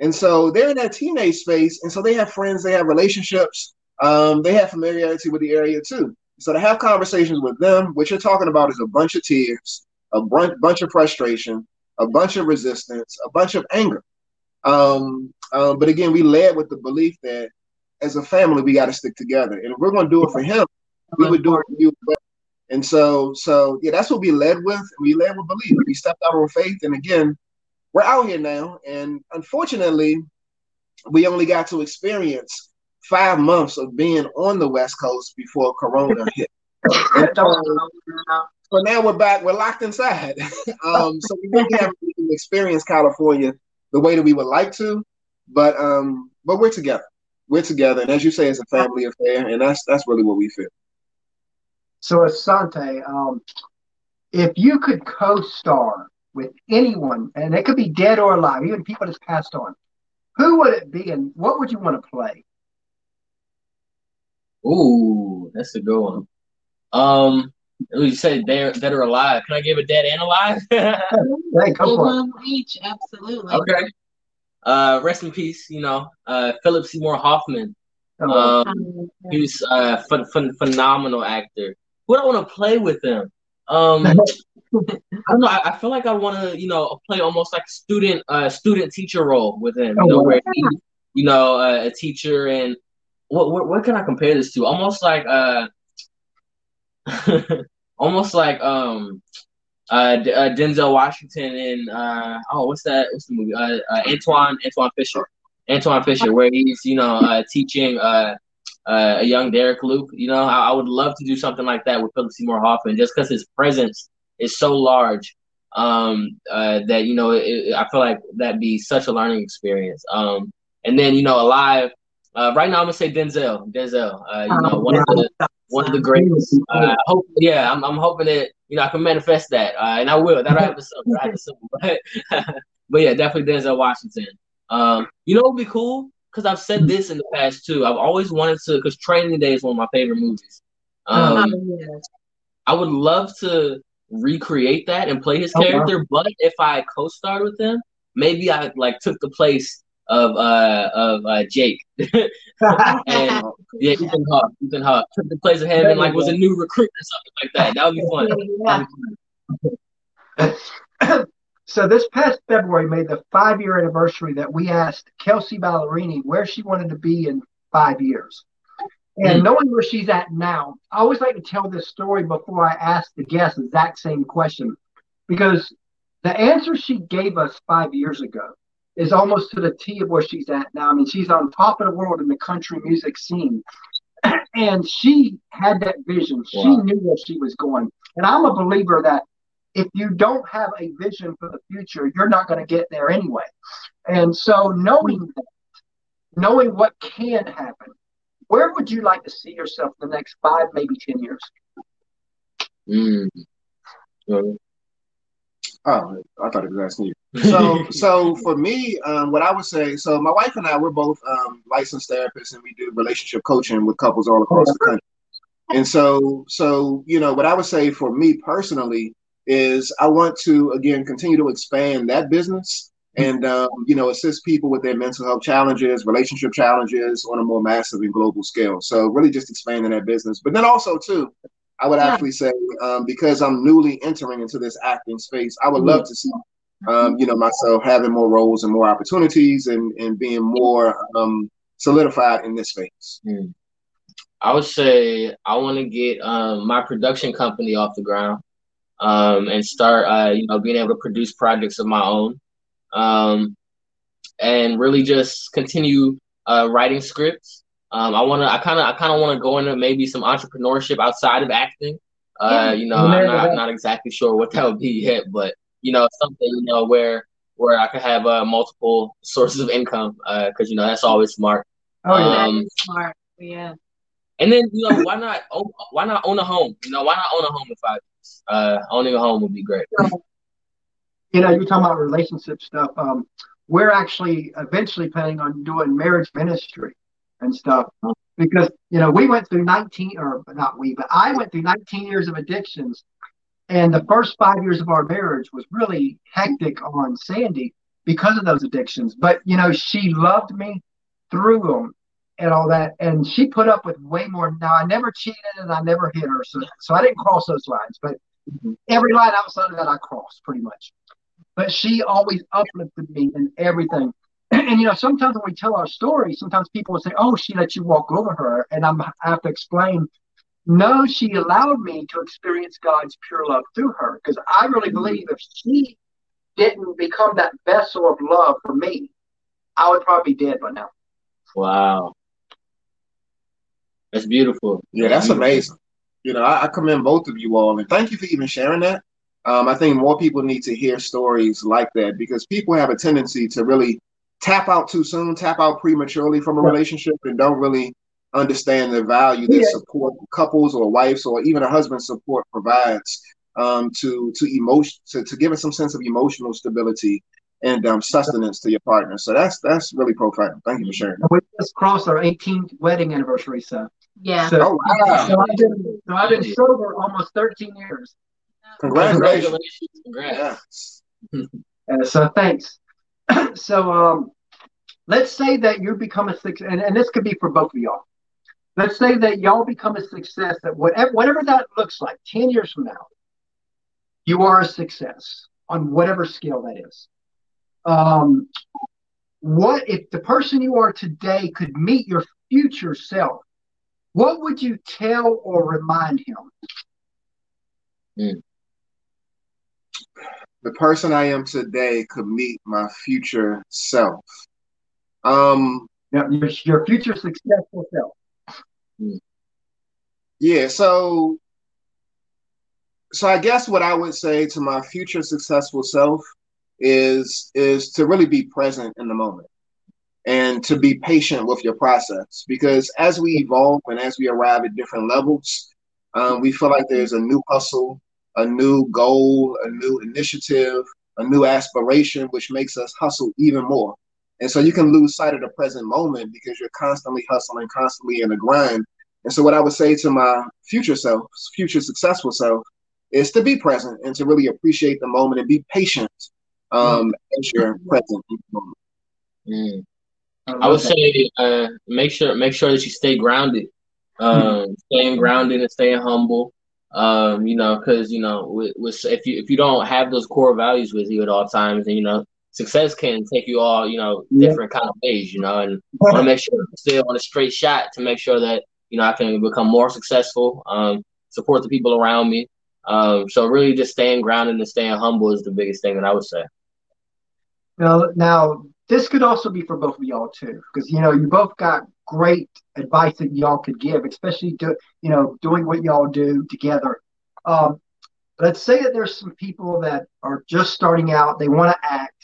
And so they're in that teenage space. And so they have friends, they have relationships, um, they have familiarity with the area too. So to have conversations with them, what you're talking about is a bunch of tears, a bunch, of frustration, a bunch of resistance, a bunch of anger. Um, um, but again, we led with the belief that as a family, we got to stick together. And if we're going to do it for him, we would do it for you. And so, so yeah, that's what we led with. We led with belief. We stepped out on faith. And again, we're out here now. And unfortunately, we only got to experience five months of being on the West Coast before Corona [LAUGHS] hit. so, so now we're back. We're locked inside. [LAUGHS] um, so we really haven't [LAUGHS] experienced California the way that we would like to, but um, but we're together. We're together, and as you say, it's a family affair, and that's that's really what we feel. So, Asante, um, if you could co-star with anyone, and it could be dead or alive, even people that's passed on, who would it be, and what would you want to play? Ooh, that's a good one. Um, you said dead, dead or alive. Can I give a dead and alive? [LAUGHS] hey, come each, absolutely. Okay. Uh, rest in peace. You know, uh, Philip Seymour Hoffman. Oh. Um, he's a ph- ph- phenomenal actor. Who do I want to play with him? Um, [LAUGHS] I don't know. I, I feel like I want to, you know, play almost like student, uh, student teacher role with him. You know, oh, where he, you know, uh, a teacher and what, what, what can I compare this to? Almost like, uh, [LAUGHS] almost like um uh, uh, Denzel Washington and uh oh what's that what's the movie? Uh, uh Antwone Antwone Fisher. Antwone Fisher where he's you know uh teaching uh, uh a young Derek Luke. You know I, I would love to do something like that with Philip Seymour Hoffman just because his presence is so large um uh that you know it, I feel like that'd be such a learning experience. Um and then you know alive uh, right now, I'm gonna say Denzel. Denzel, uh, you know, one of the one of the greatest. Uh, hope, yeah, I'm, I'm hoping that you know I can manifest that, uh, and I will. That'll happen soon. That'll happen soon. But, [LAUGHS] but yeah, definitely Denzel Washington. Um, you know, it'd be cool because I've said this in the past too. I've always wanted to because Training Day is one of my favorite movies. Um, oh, I would love to recreate that and play his oh, character, wow. but if I co-starred with him, maybe I like took the place of uh of uh Jake. [LAUGHS] and [LAUGHS] yeah, Ethan Hawke, Ethan Hawke took the place of him and like was a new recruit or something like that. That would be fun. [COUGHS] so this past February made the five year anniversary that we asked Kelsea Ballerini where she wanted to be in five years. And mm. knowing where she's at now, I always like to tell this story before I ask the guest the exact same question because the answer she gave us five years ago is almost to the T of where she's at now. I mean, she's on top of the world in the country music scene. [CLEARS THROAT] and she had that vision. Wow. She knew where she was going. And I'm a believer that if you don't have a vision for the future, you're not going to get there anyway. And so knowing that, knowing what can happen, where would you like to see yourself in the next five, maybe 10 years? Mm. Oh, I thought it was asking you. So, [LAUGHS] so for me, um, what I would say, so my wife and I, we're both um, licensed therapists, and we do relationship coaching with couples all across the country. And so, so you know, what I would say for me personally is I want to again continue to expand that business and um, you know assist people with their mental health challenges, relationship challenges on a more massive and global scale. So really just expanding that business, but then also too I would yeah. actually say um, because I'm newly entering into this acting space, I would love to see, um, you know, myself having more roles and more opportunities and and being more um, solidified in this space. Mm. I would say I want to get um, my production company off the ground um, and start, uh, you know, being able to produce projects of my own, um, and really just continue uh, writing scripts um, I want to, I kind of, I kind of want to go into maybe some entrepreneurship outside of acting. Uh, you know, I'm not, not exactly sure what that would be yet, but you know, something you know where where I could have uh, multiple sources of income because uh, you know that's always smart. Oh, um, smart. Yeah. And then you know why not own, why not own a home? You know why not own a home in five years? Uh, owning a home would be great. You know, you're talking about relationship stuff. Um, we're actually eventually planning on doing marriage ministry and stuff because you know we went through 19 or not we but i went through 19 years of addictions and the first five years of our marriage was really hectic on sandy because of those addictions. But you know she loved me through them and all that. And she put up with way more. Now i never cheated and i never hit her so so i didn't cross those lines. But mm-hmm. every line outside of that i crossed pretty much. But she always uplifted me in everything. [CLEARS THROAT] And you know, sometimes when we tell our story, sometimes people will say, "Oh, she let you walk over her," and I'm, I have to explain. No, she allowed me to experience God's pure love through her because I really believe if she didn't become that vessel of love for me, I would probably be dead by now. Wow. That's beautiful. Yeah, that's beautiful. amazing. You know, I, I, commend both of you all, and thank you for even sharing that. Um, I think more people need to hear stories like that because people have a tendency to really tap out too soon, tap out prematurely from a relationship, and don't really understand the value that yeah. support couples or wives or even a husband support provides um, to to emotion to, to give us some sense of emotional stability and um, sustenance to your partner. So that's that's really profound. Thank you for sharing. We just crossed our 18th wedding anniversary, so yeah. So, oh, wow. so, I've been, so I've been sober almost 13 years. Congratulations! Congrats. uh, so thanks. [CLEARS THROAT] so um, let's say that you become a success, and, and this could be for both of y'all. Let's say that y'all become a success that whatever whatever that looks like, 10 years from now, you are a success on whatever scale that is um, what if the person you are today could meet your future self? What would you tell or remind him? Mm. The person I am today could meet my future self. Um, your, your future successful self. Yeah, so so I guess what I would say to my future successful self is is to really be present in the moment and to be patient with your process because as we evolve and as we arrive at different levels um, we feel like there's a new hustle a new goal a new initiative a new aspiration which makes us hustle even more and so you can lose sight of the present moment because you're constantly hustling constantly in the grind and so what i would say to my future self future successful self is to be present and to really appreciate the moment and be patient um, as you're present Mm. I would say uh, make sure make sure that you stay grounded, um, mm-hmm. staying grounded and staying humble. Um, you know, because you know, with, with, if you if you don't have those core values with you at all times, and you know, success can take you all you know different yeah. kind of ways. You know, and I want to make sure you stay on a straight shot to make sure that you know I can become more successful. Um, support the people around me. Um, so really, just staying grounded and staying humble is the biggest thing that I would say. Now, now this could also be for both of y'all too, because you know you both got great advice that y'all could give, especially do, you know doing what y'all do together. Um, let's say that there's some people that are just starting out, they want to act,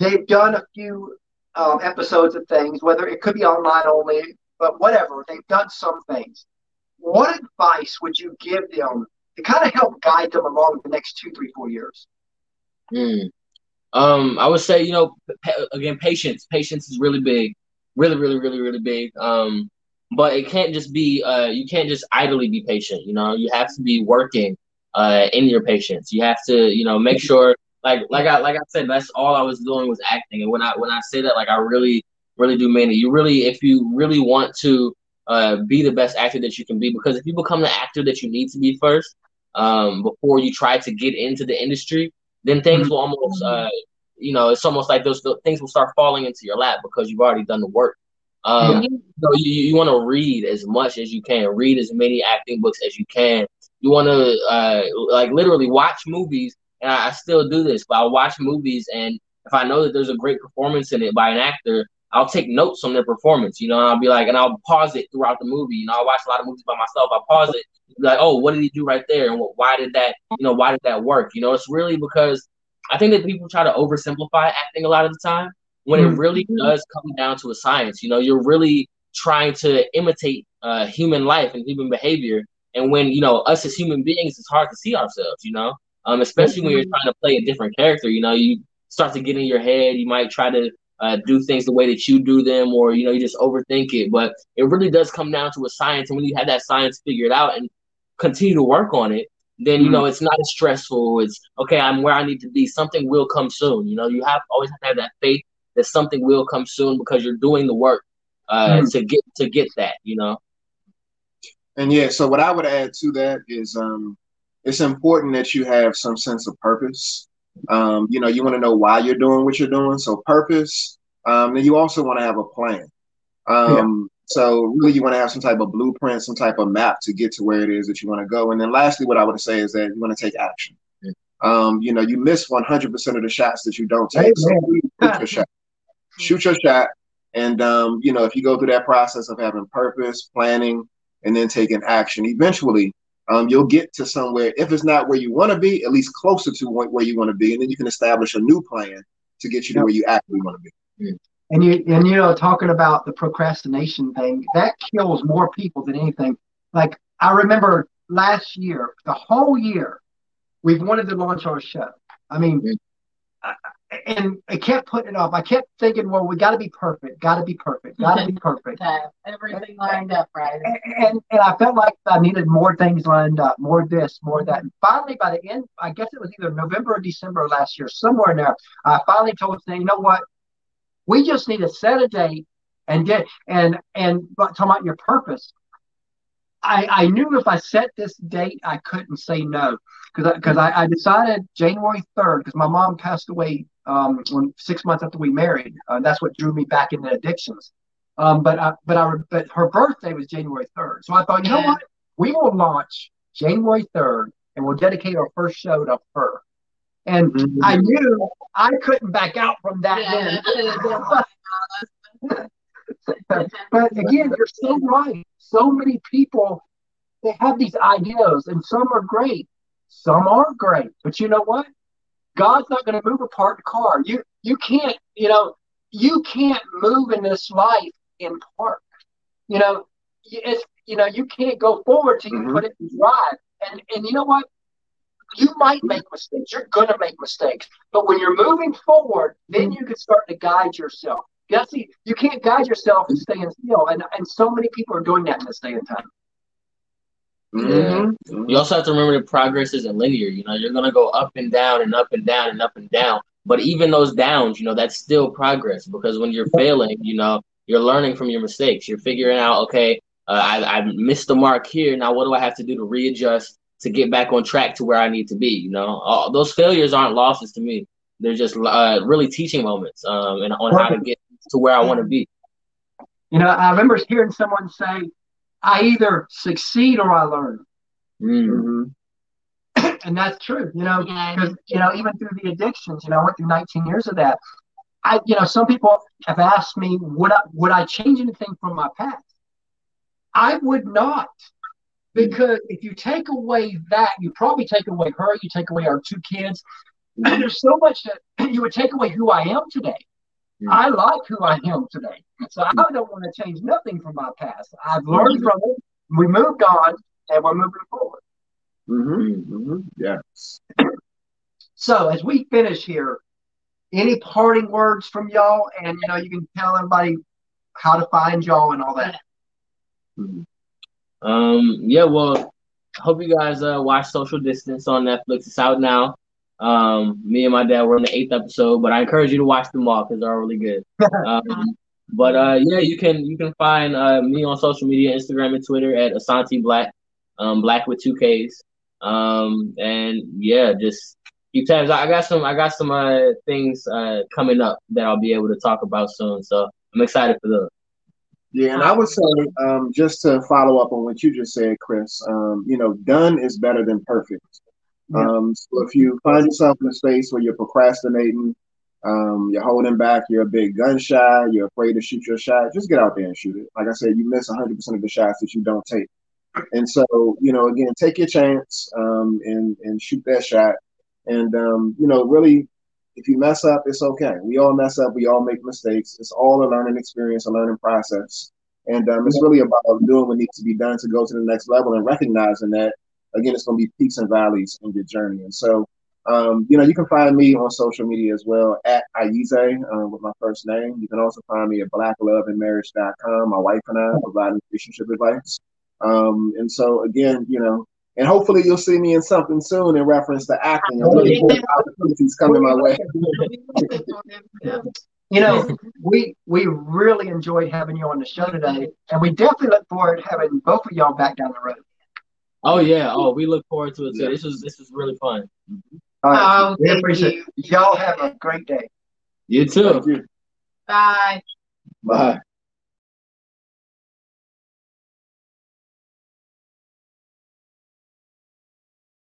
they've done a few um, episodes of things, whether it could be online only, but whatever, they've done some things. What advice would you give them to kind of help guide them along the next two, three, four years? Hmm. Um, I would say, you know, pa- again, patience. Patience is really big, really, really, really, really big. Um, but it can't just be. Uh, you can't just idly be patient. You know, you have to be working uh, in your patience. You have to, you know, make sure. Like, like I, like I said, that's all I was doing was acting. And when I, when I say that, like, I really, really do mean it. You really, if you really want to uh, be the best actor that you can be, because if you become the actor that you need to be first, um, before you try to get into the industry, then things mm-hmm. will almost, uh, you know, it's almost like those things will start falling into your lap because you've already done the work. Um. So you, you want to read as much as you can, read as many acting books as you can. You want to uh, like literally watch movies, and I, I still do this, but I'll watch movies, and if I know that there's a great performance in it by an actor, I'll take notes on their performance, you know, I'll be like, and I'll pause it throughout the movie. You know, I watch a lot of movies by myself. I pause it, like, oh, what did he do right there, and why did that, you know, why did that work? You know, it's really because I think that people try to oversimplify acting a lot of the time when mm-hmm. it really does come down to a science. You know, you're really trying to imitate uh, human life and human behavior. And when you know us as human beings, it's hard to see ourselves. You know, um, especially when you're mm-hmm. trying to play a different character. You know, you start to get in your head. You might try to uh, do things the way that you do them, or you know, you just overthink it. But it really does come down to a science, and when you have that science figured out and continue to work on it, then you mm-hmm. know it's not as stressful. It's okay. I'm where I need to be. Something will come soon. You know, you have always have to have that faith that something will come soon because you're doing the work uh, mm-hmm. to get to get that. You know. And yeah, so what I would add to that is um, it's important that you have some sense of purpose. Um, you know, you want to know why you're doing what you're doing. So purpose um, then you also want to have a plan. Um, yeah. So really, you want to have some type of blueprint, some type of map to get to where it is that you want to go. And then lastly, what I would say is that you want to take action. Um, you know, you miss 100% of the shots that you don't take. So shoot your shot. [LAUGHS] Shoot your shot. And um, you know, if you go through that process of having purpose, planning, and then taking action, eventually um, you'll get to somewhere. If it's not where you want to be, at least closer to where you want to be, and then you can establish a new plan to get you to where you actually want to be. And you and you know, talking about the procrastination thing, that kills more people than anything. Like I remember last year, the whole year, we've wanted to launch our show. I mean, and I kept putting it off. I kept thinking, well, we got to be perfect, got to be perfect, got [LAUGHS] to be perfect. everything lined up right. And, and I felt like I needed more things lined up, more this, more that. And finally, by the end, I guess it was either November or December of last year, somewhere in there, I finally told them, you know what, we just need to set a date and get and and talking about your purpose. I, I knew if I set this date, I couldn't say no because because I, I, I, decided January third because my mom passed away um, when six months after we married. Uh, that's what drew me back into addictions. Um, but I, but I but her birthday was January third, so I thought, you know what, we will launch January third, and we'll dedicate our first show to her. And mm-hmm. I knew I couldn't back out from that. Yeah. [LAUGHS] [LAUGHS] but again, you're so right. So many people they have these ideas, and some are great, some aren't great. But you know what? God's not going to move apart the car. You you can't, you know, you can't move in this life in part. You know, it's you know, you can't go forward till you mm-hmm. put it in drive. And and you know what? You might make mistakes. You're gonna make mistakes. But when you're moving forward, then you can start to guide yourself. You see, you can't guide yourself and staying still. And and so many people are doing that in this day and time. Mm-hmm. You also have to remember that progress isn't linear. You know, you're gonna go up and down and up and down and up and down. But even those downs, you know, that's still progress because when you're failing, you know, you're learning from your mistakes. You're figuring out, okay, uh, I, I missed the mark here. Now, what do I have to do to readjust to get back on track to where I need to be? You know, All, those failures aren't losses to me. They're just uh, really teaching moments um, and on how to get to where I want to be. You know, I remember hearing someone say, I either succeed or I learn. Mm-hmm. [CLEARS THROAT] and that's true, you know, because, you know, even through the addictions, you know, I went through 19 years of that. I, you know, some people have asked me, would I, would I change anything from my past? I would not. Because if you take away that, you probably take away her, you take away our two kids. There's so much that [CLEARS THROAT] you would take away who I am today. I like who I am today. So I don't want to change nothing from my past. I've learned from it. We moved on and we're moving forward. Mm-hmm. Mm-hmm. Yes. So as we finish here, any parting words from y'all? And you know, you can tell everybody how to find y'all and all that. Mm-hmm. Um, yeah, well, hope you guys uh, watch Social Distance on Netflix. It's out now. Um, me and my dad were in the eighth episode, but I encourage you to watch them all because they're really good. [LAUGHS] Um, but uh, yeah, you can you can find uh, me on social media, Instagram and Twitter at Asante Blackk, um, Black with two Ks. Um, and yeah, just keep tabs. I got some I got some uh, things uh, coming up that I'll be able to talk about soon. So I'm excited for those. Yeah, and I would say um, just to follow up on what you just said, Chris. Um, you know, done is better than perfect. Um, so if you find yourself in a space where you're procrastinating, um, you're holding back, you're a big gun shy, you're afraid to shoot your shot, just get out there and shoot it. Like I said, you miss 100% of the shots that you don't take. And so, you know, again, take your chance um, and, and shoot that shot. And, um, you know, really, if you mess up, it's okay. We all mess up, we all make mistakes. It's all a learning experience, a learning process. And um, it's really about doing what needs to be done to go to the next level and recognizing that again, it's going to be peaks and valleys in your journey. And so, um, you know, you can find me on social media as well at Ayize um, with my first name. You can also find me at blackloveandmarriage.com. My wife and I provide relationship advice. Um, and so, again, you know, and hopefully you'll see me in something soon in reference to acting. I'm really opportunities coming my way. [LAUGHS] you know, we we really enjoyed having you on the show today, and we definitely look forward to having both of y'all back down the road. Oh yeah. Oh, we look forward to it too. Yeah. This was this was really fun. All right. Oh, we appreciate you. Y'all have a great day. You too. Bye. Bye.